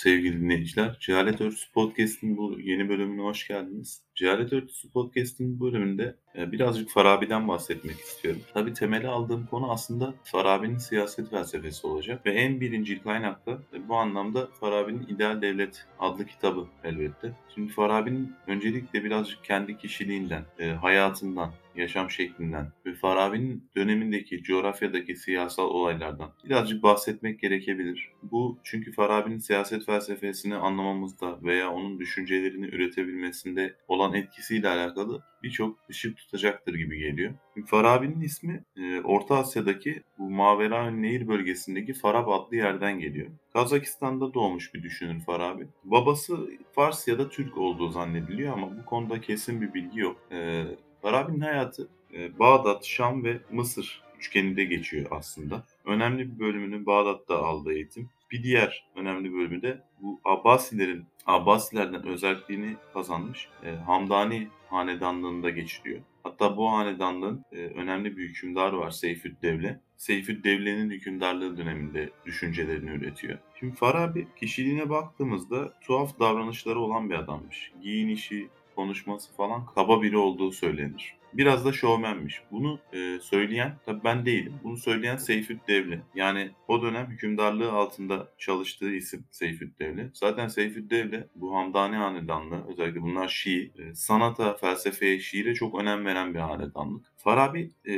Sevgili dinleyiciler. Cehalet Örtüsü Podcast'in bu yeni bölümüne hoş geldiniz. Cehalet Örtüsü Podcast'in bölümünde e, birazcık Farabi'den bahsetmek istiyorum. Tabii temeli aldığım konu aslında Farabi'nin siyaset felsefesi olacak ve en birincil kaynakta e, bu anlamda Farabi'nin İdeal Devlet adlı kitabı elbette. Şimdi Farabi'nin öncelikle birazcık kendi kişiliğinden, e, hayatından, yaşam şeklinden ve Farabi'nin dönemindeki coğrafyadaki siyasal olaylardan birazcık bahsetmek gerekebilir. Bu çünkü Farabi'nin siyaset felsefesini anlamamızda veya onun düşüncelerini üretebilmesinde olan etkisiyle alakalı birçok ışık tutacaktır gibi geliyor. Farabi'nin ismi e, Orta Asya'daki bu Mavera Nehir bölgesindeki Farab adlı yerden geliyor. Kazakistan'da doğmuş bir düşünür Farabi. Babası Fars ya da Türk olduğu zannediliyor ama bu konuda kesin bir bilgi yok. E, Farabi'nin hayatı e, Bağdat, Şam ve Mısır üçgeninde geçiyor aslında. Önemli bir bölümünü Bağdat'ta aldığı eğitim. Bir diğer önemli bölümü de bu Abbasilerin Abbasilerden özelliğini kazanmış e, Hamdani hanedanlığında geçiriyor. Hatta bu hanedanlığın e, önemli bir hükümdarı var Seyfüddevle. Seyfüddevle'nin hükümdarlığı döneminde düşüncelerini üretiyor. Şimdi Farabi kişiliğine baktığımızda tuhaf davranışları olan bir adammış. Giyinişi, konuşması falan kaba biri olduğu söylenir. Biraz da şovmenmiş. Bunu e, söyleyen, tabii ben değilim. Bunu söyleyen Seyfüt Devli. Yani o dönem hükümdarlığı altında çalıştığı isim Seyfüt Devli. Zaten Seyfüt Devli bu Hamdani Hanedanlığı, özellikle bunlar Şii, e, sanata, felsefeye, şiire çok önem veren bir hanedanlık. Farabi e,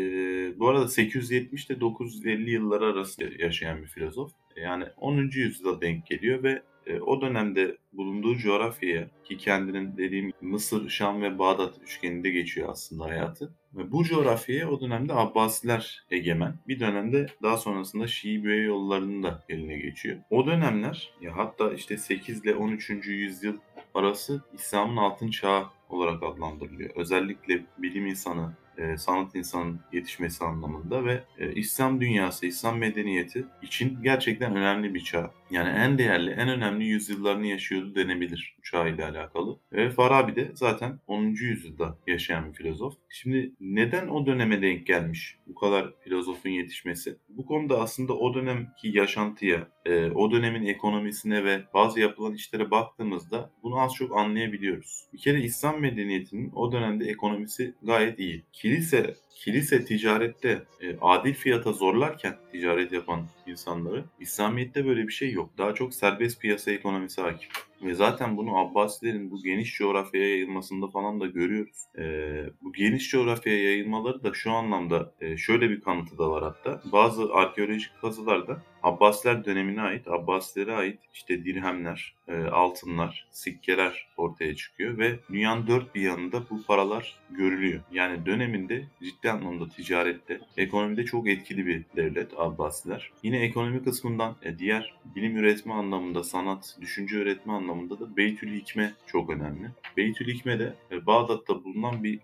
bu arada 870 ile 950 yılları arası yaşayan bir filozof. Yani 10. yüzyıla denk geliyor ve e, o dönemde bulunduğu coğrafyaya ki kendinin dediğim Mısır, Şam ve Bağdat üçgeninde geçiyor aslında hayatı. Ve bu coğrafyaya o dönemde Abbasiler egemen. Bir dönemde daha sonrasında Şii Büye yollarının da eline geçiyor. O dönemler ya hatta işte 8 ile 13. yüzyıl arası İslam'ın altın çağı olarak adlandırılıyor. Özellikle bilim insanı, e, sanat insanın yetişmesi anlamında ve e, İslam dünyası, İslam medeniyeti için gerçekten önemli bir çağ. Yani en değerli, en önemli yüzyıllarını yaşıyordu denebilir çağ ile alakalı. Ve Farabi de zaten 10. yüzyılda yaşayan bir filozof. Şimdi neden o döneme denk gelmiş bu kadar filozofun yetişmesi? Bu konuda aslında o dönemki yaşantıya, e, o dönemin ekonomisine ve bazı yapılan işlere baktığımızda bunu az çok anlayabiliyoruz. Bir kere İslam medeniyetinin o dönemde ekonomisi gayet iyi. Kilise kilise ticarette e, adil fiyata zorlarken ticaret yapan insanları İslamiyet'te böyle bir şey yok. Daha çok serbest piyasa ekonomisi hakim. Ve zaten bunu Abbasilerin bu geniş coğrafyaya yayılmasında falan da görüyoruz. Ee, bu geniş coğrafyaya yayılmaları da şu anlamda e, şöyle bir kanıtı da var hatta. Bazı arkeolojik kazılarda Abbasiler dönemine ait, Abbasilere ait işte dirhemler, e, altınlar, sikkeler ortaya çıkıyor ve dünyanın dört bir yanında bu paralar görülüyor. Yani döneminde ciddi anlamda ticarette, ekonomide çok etkili bir devlet Abbasiler. Yine ekonomi kısmından e, diğer bilim üretme anlamında, sanat, düşünce üretme anlamında da Beytül Hikme çok önemli. Beytül Hikme de e, Bağdat'ta bulunan bir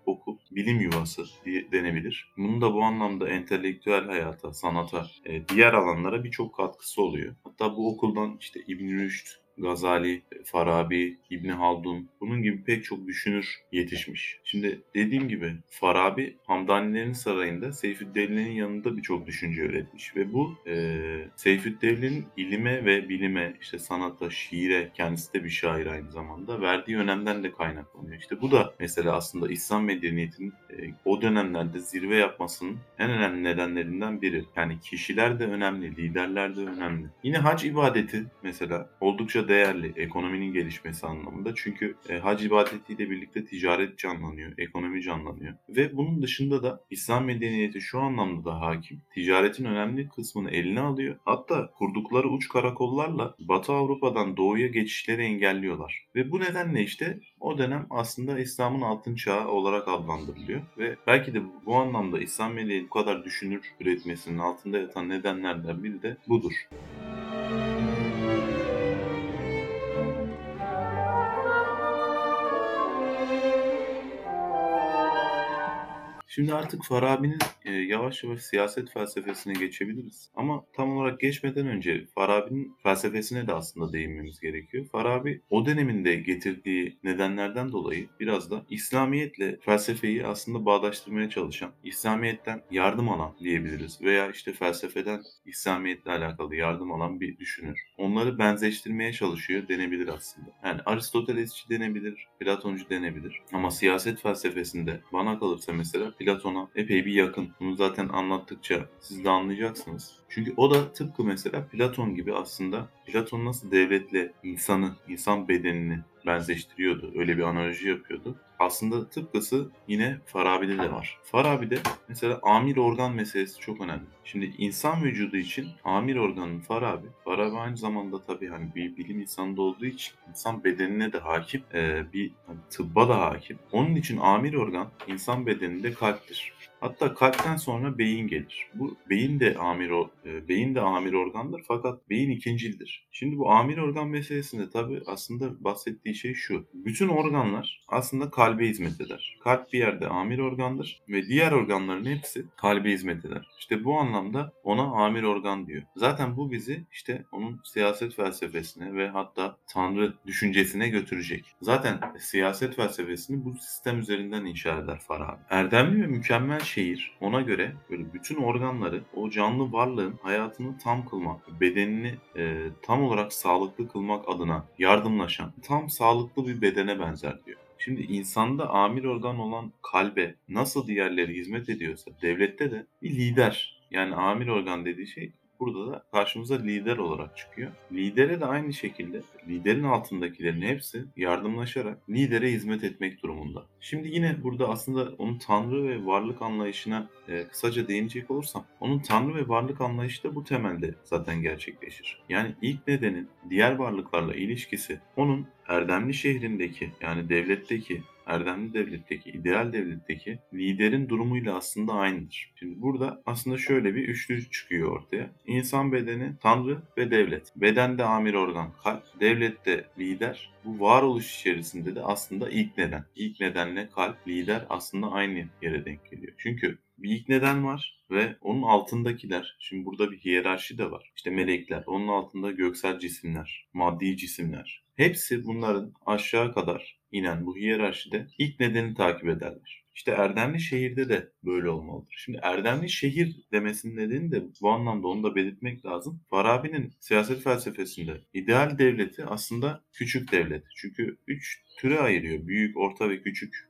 bilim yuvası diye denebilir. Bunun da bu anlamda entelektüel hayata, sanata, diğer alanlara birçok çok katkısı oluyor. Hatta bu okuldan işte İbn Rüşd, Gazali, Farabi, İbni Haldun bunun gibi pek çok düşünür yetişmiş. Şimdi dediğim gibi Farabi Hamdanilerin sarayında Seyfüddevle'nin yanında birçok düşünce öğretmiş ve bu e, Seyfüddevle'nin ilime ve bilime işte sanata, şiire kendisi de bir şair aynı zamanda verdiği önemden de kaynaklanıyor. İşte bu da mesela aslında İslam medeniyetinin e, o dönemlerde zirve yapmasının en önemli nedenlerinden biri. Yani kişiler de önemli, liderler de önemli. Yine hac ibadeti mesela oldukça değerli ekonominin gelişmesi anlamında. Çünkü e, hac ibadetiyle birlikte ticaret canlanıyor, ekonomi canlanıyor. Ve bunun dışında da İslam medeniyeti şu anlamda da hakim. Ticaretin önemli kısmını eline alıyor. Hatta kurdukları uç karakollarla Batı Avrupa'dan doğuya geçişleri engelliyorlar. Ve bu nedenle işte o dönem aslında İslam'ın altın çağı olarak adlandırılıyor. Ve belki de bu anlamda İslam medeniyeti bu kadar düşünür üretmesinin altında yatan nedenlerden biri de budur. Şimdi artık Farabi'nin e, yavaş yavaş siyaset felsefesine geçebiliriz. Ama tam olarak geçmeden önce Farabi'nin felsefesine de aslında değinmemiz gerekiyor. Farabi o döneminde getirdiği nedenlerden dolayı biraz da İslamiyetle felsefeyi aslında bağdaştırmaya çalışan, İslamiyetten yardım alan diyebiliriz. Veya işte felsefeden İslamiyetle alakalı yardım alan bir düşünür. Onları benzeştirmeye çalışıyor denebilir aslında. Yani Aristotelesçi denebilir, Platoncu denebilir. Ama siyaset felsefesinde bana kalırsa mesela Platon'a epey bir yakın. Bunu zaten anlattıkça siz de anlayacaksınız. Çünkü o da tıpkı mesela Platon gibi aslında Platon nasıl devletle insanı, insan bedenini benzeştiriyordu. Öyle bir analoji yapıyordu. Aslında tıpkısı yine Farabi'de de var. Farabi'de mesela amir organ meselesi çok önemli. Şimdi insan vücudu için amir organın Farabi, Farabi aynı zamanda tabii hani bir bilim insanı olduğu için insan bedenine de hakim, bir hani tıbba da hakim. Onun için amir organ insan bedeninde kalptir. Hatta kalpten sonra beyin gelir. Bu beyin de amir e, beyin de amir organdır fakat beyin ikincildir. Şimdi bu amir organ meselesinde tabi aslında bahsettiği şey şu. Bütün organlar aslında kalbe hizmet eder. Kalp bir yerde amir organdır ve diğer organların hepsi kalbe hizmet eder. İşte bu anlamda ona amir organ diyor. Zaten bu bizi işte onun siyaset felsefesine ve hatta tanrı düşüncesine götürecek. Zaten siyaset felsefesini bu sistem üzerinden inşa eder Farabi. Erdemli ve mükemmel şehir ona göre böyle bütün organları o canlı varlığın hayatını tam kılmak, bedenini e, tam olarak sağlıklı kılmak adına yardımlaşan tam sağlıklı bir bedene benzer diyor. Şimdi insanda amir organ olan kalbe nasıl diğerleri hizmet ediyorsa devlette de bir lider. Yani amir organ dediği şey burada da karşımıza lider olarak çıkıyor. Lidere de aynı şekilde liderin altındakilerin hepsi yardımlaşarak lidere hizmet etmek durumunda. Şimdi yine burada aslında onun tanrı ve varlık anlayışına e, kısaca değinecek olursam onun tanrı ve varlık anlayışı da bu temelde zaten gerçekleşir. Yani ilk nedenin diğer varlıklarla ilişkisi onun erdemli şehrindeki yani devletteki erdemli devletteki, ideal devletteki liderin durumuyla aslında aynıdır. Şimdi burada aslında şöyle bir üçlü çıkıyor ortaya. İnsan bedeni, tanrı ve devlet. Bedende amir organ, kalp, devlette lider. Bu varoluş içerisinde de aslında ilk neden. İlk nedenle kalp, lider aslında aynı yere denk geliyor. Çünkü bir ilk neden var ve onun altındakiler, şimdi burada bir hiyerarşi de var. İşte melekler, onun altında göksel cisimler, maddi cisimler. Hepsi bunların aşağı kadar inen bu hiyerarşide ilk nedeni takip ederler. İşte Erdemli şehirde de böyle olmalıdır. Şimdi Erdemli şehir demesinin nedeni de bu anlamda onu da belirtmek lazım. Farabi'nin siyaset felsefesinde ideal devleti aslında küçük devlet. Çünkü üç türe ayırıyor. Büyük, orta ve küçük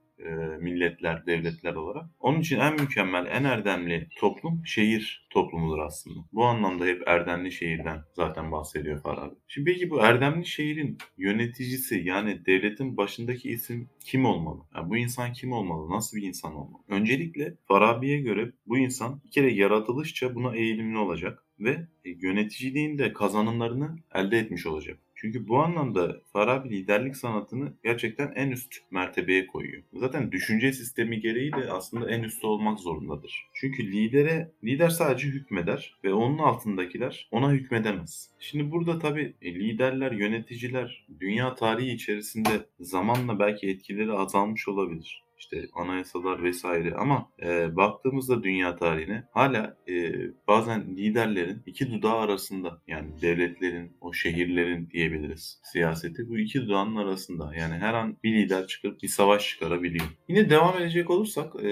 milletler, devletler olarak. Onun için en mükemmel, en erdemli toplum şehir toplumudur aslında. Bu anlamda hep erdemli şehirden zaten bahsediyor Farabi. Şimdi peki bu erdemli şehrin yöneticisi yani devletin başındaki isim kim olmalı? Yani bu insan kim olmalı? Nasıl bir insan olmalı? Öncelikle Farabi'ye göre bu insan bir kere yaratılışça buna eğilimli olacak ve yöneticiliğin de kazanımlarını elde etmiş olacak. Çünkü bu anlamda Farabi liderlik sanatını gerçekten en üst mertebeye koyuyor. Zaten düşünce sistemi gereği de aslında en üstte olmak zorundadır. Çünkü lidere lider sadece hükmeder ve onun altındakiler ona hükmedemez. Şimdi burada tabi e, liderler, yöneticiler dünya tarihi içerisinde zamanla belki etkileri azalmış olabilir işte anayasalar vesaire ama e, baktığımızda dünya tarihine hala e, bazen liderlerin iki dudağı arasında yani devletlerin o şehirlerin diyebiliriz siyaseti bu iki dudağın arasında yani her an bir lider çıkıp bir savaş çıkarabiliyor. Yine devam edecek olursak e,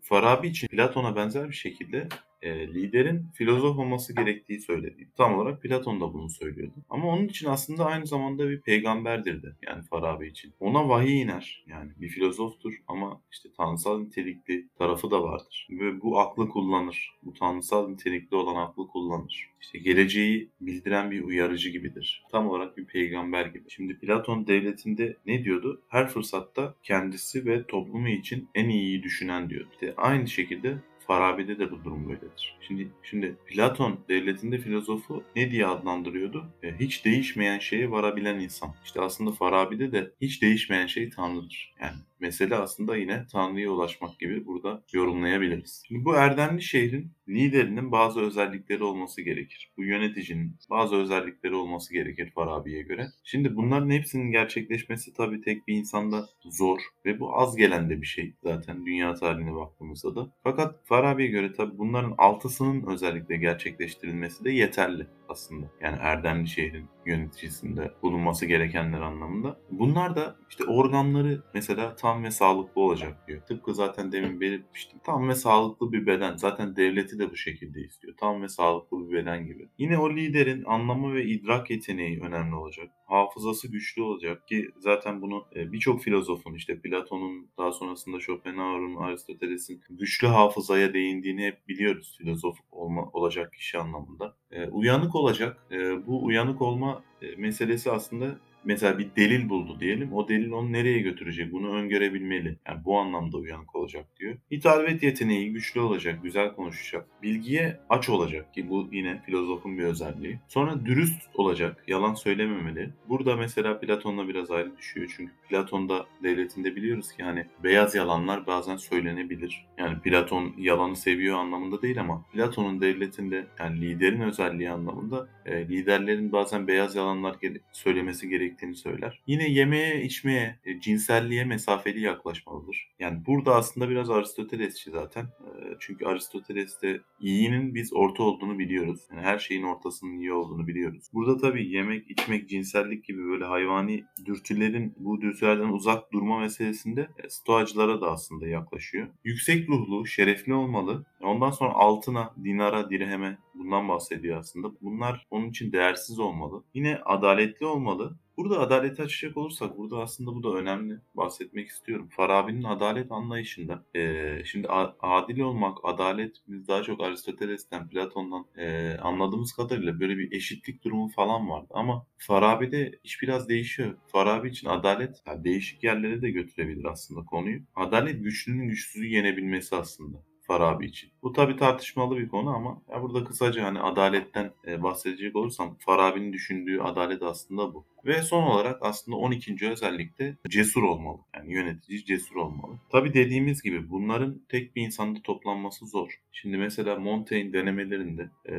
Farabi için Platon'a benzer bir şekilde e, liderin filozof olması gerektiği söyledi. Tam olarak Platon da bunu söylüyordu. Ama onun için aslında aynı zamanda bir peygamberdir de yani Farabi için. Ona vahiy iner yani bir filozoftur ama işte tanrısal nitelikli tarafı da vardır. Ve bu aklı kullanır. Bu tanrısal nitelikli olan aklı kullanır. İşte geleceği bildiren bir uyarıcı gibidir. Tam olarak bir peygamber gibi. Şimdi Platon devletinde ne diyordu? Her fırsatta kendisi ve toplumu için en iyiyi düşünen diyor. İşte aynı şekilde Farabi'de de bu durum böyledir. Şimdi şimdi Platon devletinde filozofu ne diye adlandırıyordu? E, hiç değişmeyen şeye varabilen insan. İşte aslında Farabi'de de hiç değişmeyen şey Tanrı'dır. Yani mesele aslında yine Tanrı'ya ulaşmak gibi burada yorumlayabiliriz. Şimdi bu erdemli şehrin liderinin bazı özellikleri olması gerekir. Bu yöneticinin bazı özellikleri olması gerekir Farabi'ye göre. Şimdi bunların hepsinin gerçekleşmesi tabii tek bir insanda zor ve bu az gelen de bir şey zaten dünya tarihine baktığımızda da. Fakat Farabi'ye göre tabii bunların altısının özellikle gerçekleştirilmesi de yeterli aslında. Yani erdemli şehrin yöneticisinde bulunması gerekenler anlamında. Bunlar da işte organları mesela tam ve sağlıklı olacak diyor. Tıpkı zaten demin belirtmiştim. Tam ve sağlıklı bir beden. Zaten devleti de bu şekilde istiyor. Tam ve sağlıklı bir beden gibi. Yine o liderin anlama ve idrak yeteneği önemli olacak. Hafızası güçlü olacak ki zaten bunu e, birçok filozofun işte Platon'un daha sonrasında Schopenhauer'un, Aristoteles'in güçlü hafızaya değindiğini hep biliyoruz filozof olma, olacak kişi anlamında. E, uyanık olacak. E, bu uyanık olma meselesi aslında mesela bir delil buldu diyelim. O delil onu nereye götürecek? Bunu öngörebilmeli. Yani bu anlamda uyanık olacak diyor. Hitabet yeteneği güçlü olacak, güzel konuşacak. Bilgiye aç olacak ki bu yine filozofun bir özelliği. Sonra dürüst olacak, yalan söylememeli. Burada mesela Platon'la biraz ayrı düşüyor. Çünkü Platon'da devletinde biliyoruz ki hani beyaz yalanlar bazen söylenebilir. Yani Platon yalanı seviyor anlamında değil ama Platon'un devletinde yani liderin özelliği anlamında e, liderlerin bazen beyaz yalanlar söylemesi gerekiyor gerektiğini söyler. Yine yemeğe, içmeye, e, cinselliğe mesafeli yaklaşmalıdır. Yani burada aslında biraz Aristotelesçi zaten. E, çünkü Aristoteles'te iyinin biz orta olduğunu biliyoruz. Yani her şeyin ortasının iyi olduğunu biliyoruz. Burada tabii yemek, içmek, cinsellik gibi böyle hayvani dürtülerin bu dürtülerden uzak durma meselesinde e, stoacılara da aslında yaklaşıyor. Yüksek ruhlu, şerefli olmalı. Ondan sonra altına, dinara, dirheme bundan bahsediyor aslında. Bunlar onun için değersiz olmalı. Yine adaletli olmalı. Burada adaleti açacak olursak burada aslında bu da önemli bahsetmek istiyorum. Farabi'nin adalet anlayışında e, şimdi adil olmak, adalet biz daha çok Aristoteles'ten, Platon'dan e, anladığımız kadarıyla böyle bir eşitlik durumu falan vardı. Ama Farabi'de iş biraz değişiyor. Farabi için adalet yani değişik yerlere de götürebilir aslında konuyu. Adalet güçlünün güçsüzü yenebilmesi aslında. Farabi için. Bu tabii tartışmalı bir konu ama ya burada kısaca hani adaletten bahsedecek olursam Farabi'nin düşündüğü adalet aslında bu. Ve son olarak aslında 12. özellikte cesur olmalı. Yani yönetici cesur olmalı. Tabi dediğimiz gibi bunların tek bir insanda toplanması zor. Şimdi mesela Montaigne denemelerinde e,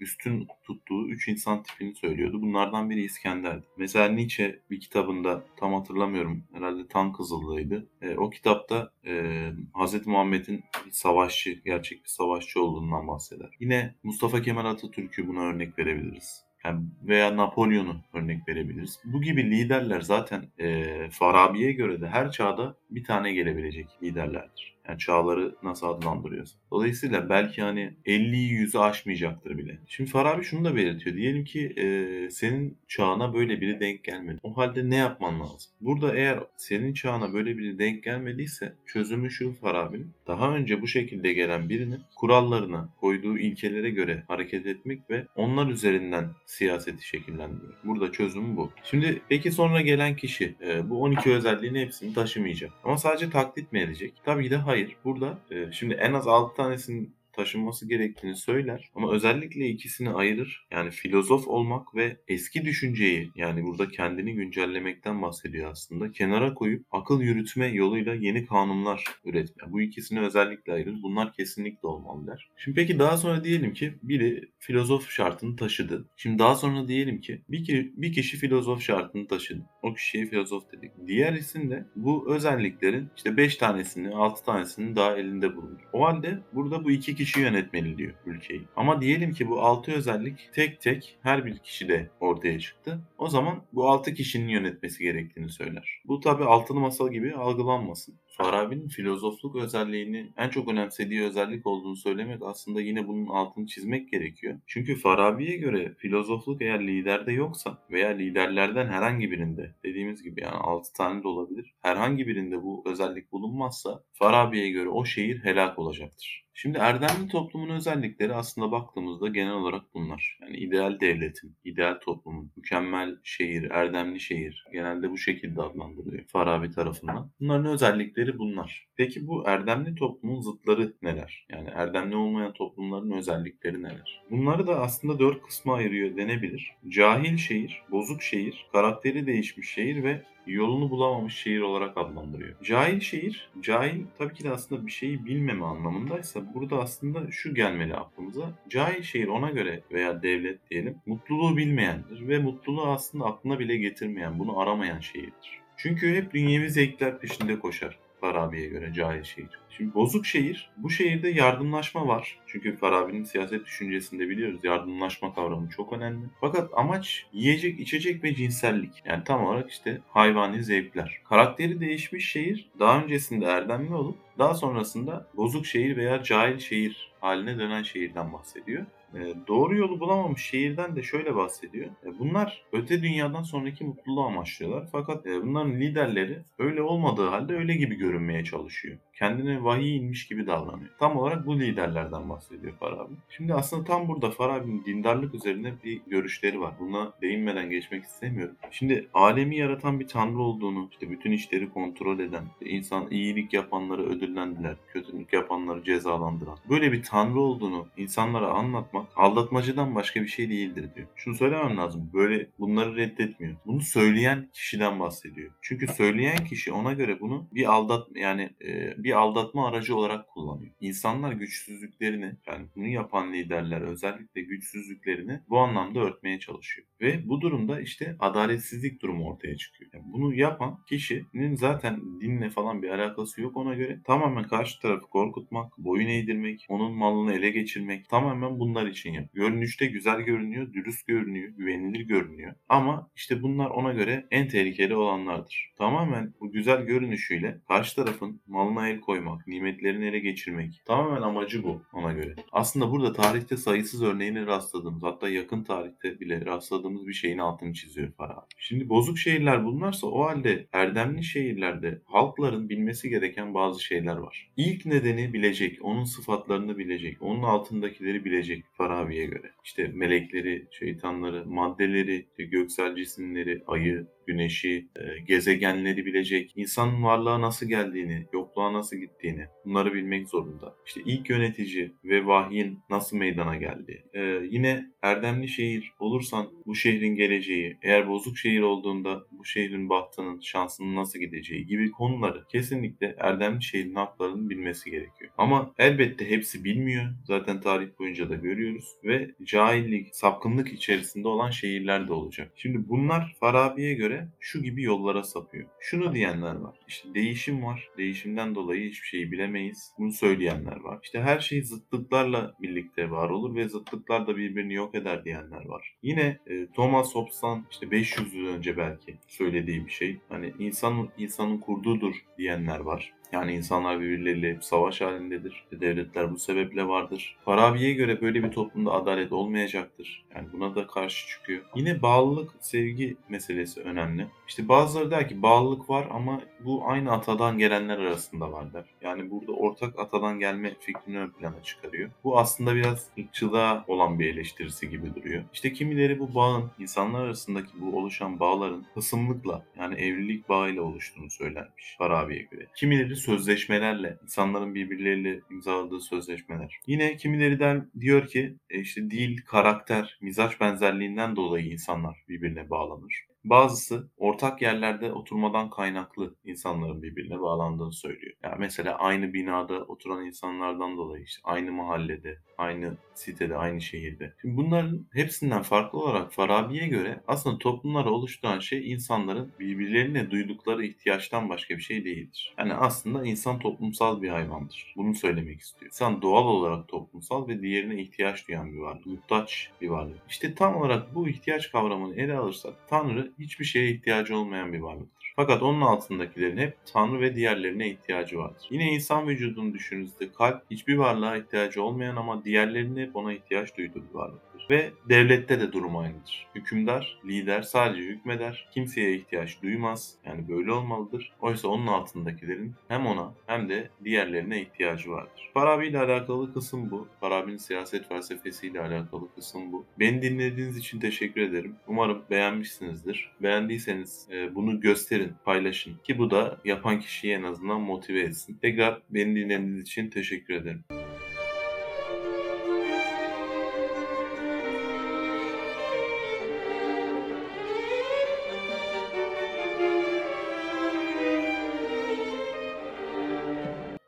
üstün tuttuğu 3 insan tipini söylüyordu. Bunlardan biri İskender'di. Mesela Nietzsche bir kitabında tam hatırlamıyorum herhalde Tan Kızıldığı'ydı. E, o kitapta e, Hz. Muhammed'in bir savaşçı, gerçek bir savaşçı olduğundan bahseder. Yine Mustafa Kemal Atatürk'ü buna örnek verebiliriz. Yani veya Napolyon'u örnek verebiliriz. Bu gibi liderler zaten e, Farabi'ye göre de her çağda bir tane gelebilecek liderlerdir. Yani çağları nasıl adlandırıyoruz. Dolayısıyla belki hani 50'yi 100'ü aşmayacaktır bile. Şimdi Farabi şunu da belirtiyor. Diyelim ki e, senin çağına böyle biri denk gelmedi. O halde ne yapman lazım? Burada eğer senin çağına böyle biri denk gelmediyse çözümü şu Farabi'nin. Daha önce bu şekilde gelen birinin kurallarına, koyduğu ilkelere göre hareket etmek ve onlar üzerinden siyaseti şekillendiriyor. Burada çözüm bu. Şimdi peki sonra gelen kişi e, bu 12 özelliğin hepsini taşımayacak. Ama sadece taklit mi edecek? Tabii ki de hayır Hayır. Burada e, şimdi en az 6 tanesinin taşınması gerektiğini söyler ama özellikle ikisini ayırır. Yani filozof olmak ve eski düşünceyi yani burada kendini güncellemekten bahsediyor aslında. Kenara koyup akıl yürütme yoluyla yeni kanunlar üretme. Bu ikisini özellikle ayırır. Bunlar kesinlikle olmalılar. Şimdi peki daha sonra diyelim ki biri filozof şartını taşıdı. Şimdi daha sonra diyelim ki bir, bir kişi filozof şartını taşıdı. O kişiye filozof dedik. Diğer isim de bu özelliklerin işte 5 tanesini 6 tanesini daha elinde bulunur. O halde burada bu iki kişi yönetmeli diyor ülkeyi. Ama diyelim ki bu 6 özellik tek tek her bir kişide ortaya çıktı. O zaman bu 6 kişinin yönetmesi gerektiğini söyler. Bu tabi altılı masal gibi algılanmasın. Farabi'nin filozofluk özelliğini en çok önemsediği özellik olduğunu söylemek aslında yine bunun altını çizmek gerekiyor. Çünkü Farabi'ye göre filozofluk eğer liderde yoksa veya liderlerden herhangi birinde dediğimiz gibi yani 6 tane de olabilir. Herhangi birinde bu özellik bulunmazsa Farabi'ye göre o şehir helak olacaktır. Şimdi erdemli toplumun özellikleri aslında baktığımızda genel olarak bunlar. Yani ideal devletin, ideal toplumun, mükemmel şehir, erdemli şehir genelde bu şekilde adlandırılıyor Farabi tarafından. Bunların özellikleri bunlar. Peki bu erdemli toplumun zıtları neler? Yani erdemli olmayan toplumların özellikleri neler? Bunları da aslında dört kısma ayırıyor denebilir. Cahil şehir, bozuk şehir, karakteri değişmiş şehir ve yolunu bulamamış şehir olarak adlandırıyor. Cahil şehir, cahil tabii ki de aslında bir şeyi bilmeme anlamındaysa burada aslında şu gelmeli aklımıza. Cahil şehir ona göre veya devlet diyelim mutluluğu bilmeyendir ve mutluluğu aslında aklına bile getirmeyen, bunu aramayan şehirdir. Çünkü hep dünyevi zevkler peşinde koşar. Farabi'ye göre cahil şehir. Şimdi bozuk şehir, bu şehirde yardımlaşma var. Çünkü Farabi'nin siyaset düşüncesinde biliyoruz yardımlaşma kavramı çok önemli. Fakat amaç yiyecek, içecek ve cinsellik. Yani tam olarak işte hayvani zevkler. Karakteri değişmiş şehir daha öncesinde erdemli olup daha sonrasında bozuk şehir veya cahil şehir haline dönen şehirden bahsediyor. E, doğru yolu bulamamış şehirden de şöyle bahsediyor. E, bunlar öte dünyadan sonraki mutluluğu amaçlıyorlar. Fakat e, bunların liderleri öyle olmadığı halde öyle gibi görünmeye çalışıyor. Kendine vahiy inmiş gibi davranıyor. Tam olarak bu liderlerden bahsediyor Farabi. Şimdi aslında tam burada Farabi'nin dindarlık üzerine bir görüşleri var. Buna değinmeden geçmek istemiyorum. Şimdi alemi yaratan bir tanrı olduğunu, işte bütün işleri kontrol eden, insan iyilik yapanları ödüllendiren, kötülük yapanları cezalandıran, böyle bir tanrı olduğunu insanlara anlatmak aldatmacıdan başka bir şey değildir diyor. Şunu söylemem lazım. Böyle bunları reddetmiyor. Bunu söyleyen kişiden bahsediyor. Çünkü söyleyen kişi ona göre bunu bir aldat yani e, bir aldatma aracı olarak kullanıyor. İnsanlar güçsüzlüklerini yani bunu yapan liderler özellikle güçsüzlüklerini bu anlamda örtmeye çalışıyor. Ve bu durumda işte adaletsizlik durumu ortaya çıkıyor. Yani bunu yapan kişinin zaten dinle falan bir alakası yok ona göre. Tamamen karşı tarafı korkutmak, boyun eğdirmek, onun malını ele geçirmek tamamen bunlar için yapıyor. Görünüşte güzel görünüyor, dürüst görünüyor, güvenilir görünüyor. Ama işte bunlar ona göre en tehlikeli olanlardır. Tamamen bu güzel görünüşüyle karşı tarafın malına el koymak, nimetlerini ele geçirmek. Tamamen amacı bu ona göre. Aslında burada tarihte sayısız örneğine rastladığımız hatta yakın tarihte bile rastladığımız bir şeyin altını çiziyor Farabi. Şimdi bozuk şehirler bunlarsa o halde erdemli şehirlerde halkların bilmesi gereken bazı şeyler var. İlk nedeni bilecek, onun sıfatlarını bilecek, onun altındakileri bilecek Farabi'ye göre. İşte melekleri, şeytanları, maddeleri, göksel cisimleri, ayı, güneşi, e, gezegenleri bilecek, insanın varlığa nasıl geldiğini, yokluğa nasıl gittiğini bunları bilmek zorunda. İşte ilk yönetici ve vahyin nasıl meydana geldiği. E, yine erdemli şehir olursan bu şehrin geleceği, eğer bozuk şehir olduğunda bu şehrin bahtının, şansının nasıl gideceği gibi konuları kesinlikle erdemli şehrin haklarının bilmesi gerekiyor. Ama elbette hepsi bilmiyor. Zaten tarih boyunca da görüyoruz ve cahillik, sapkınlık içerisinde olan şehirler de olacak. Şimdi bunlar Farabi'ye göre şu gibi yollara sapıyor. Şunu diyenler var. İşte değişim var. Değişimden dolayı hiçbir şeyi bilemeyiz. Bunu söyleyenler var. İşte her şey zıtlıklarla birlikte var olur ve zıtlıklar da birbirini yok eder diyenler var. Yine e, Thomas Hobbes'tan işte 500 yıl önce belki söylediği bir şey. Hani insan insanın kurduğudur diyenler var. Yani insanlar birbirleriyle hep savaş halindedir. Devletler bu sebeple vardır. Farabi'ye göre böyle bir toplumda adalet olmayacaktır. Yani buna da karşı çıkıyor. Yine bağlılık, sevgi meselesi önemli. İşte bazıları der ki bağlılık var ama bu aynı atadan gelenler arasında var der. Yani burada ortak atadan gelme fikrini ön plana çıkarıyor. Bu aslında biraz ırkçılığa olan bir eleştirisi gibi duruyor. İşte kimileri bu bağın, insanlar arasındaki bu oluşan bağların hısımlıkla yani evlilik bağıyla oluştuğunu söylermiş Farabi'ye göre. Kimileri sözleşmelerle, insanların birbirleriyle imzaladığı sözleşmeler. Yine kimileri der, diyor ki e, işte dil, karakter, mizaç benzerliğinden dolayı insanlar birbirine bağlanır. Bazısı ortak yerlerde oturmadan kaynaklı insanların birbirine bağlandığını söylüyor. Yani mesela aynı binada oturan insanlardan dolayı işte aynı mahallede, aynı sitede, aynı şehirde. Şimdi bunların hepsinden farklı olarak Farabi'ye göre aslında toplumları oluşturan şey insanların birbirlerine duydukları ihtiyaçtan başka bir şey değildir. Yani aslında insan toplumsal bir hayvandır. Bunu söylemek istiyor. İnsan doğal olarak toplumsal ve diğerine ihtiyaç duyan bir varlık. Muhtaç bir varlık. İşte tam olarak bu ihtiyaç kavramını ele alırsak Tanrı hiçbir şeye ihtiyacı olmayan bir varlıktır. Fakat onun altındakilerin hep Tanrı ve diğerlerine ihtiyacı vardır. Yine insan vücudunu düşündüğünüzde kalp hiçbir varlığa ihtiyacı olmayan ama diğerlerinin hep ona ihtiyaç duyduğu bir varlıktır. Ve devlette de durum aynıdır. Hükümdar, lider sadece hükmeder, kimseye ihtiyaç duymaz. Yani böyle olmalıdır. Oysa onun altındakilerin hem ona hem de diğerlerine ihtiyacı vardır. Farabi ile alakalı kısım bu. Farabi'nin siyaset felsefesiyle alakalı kısım bu. Beni dinlediğiniz için teşekkür ederim. Umarım beğenmişsinizdir. Beğendiyseniz e, bunu gösterin, paylaşın ki bu da yapan kişiyi en azından motive etsin. Tekrar beni dinlediğiniz için teşekkür ederim.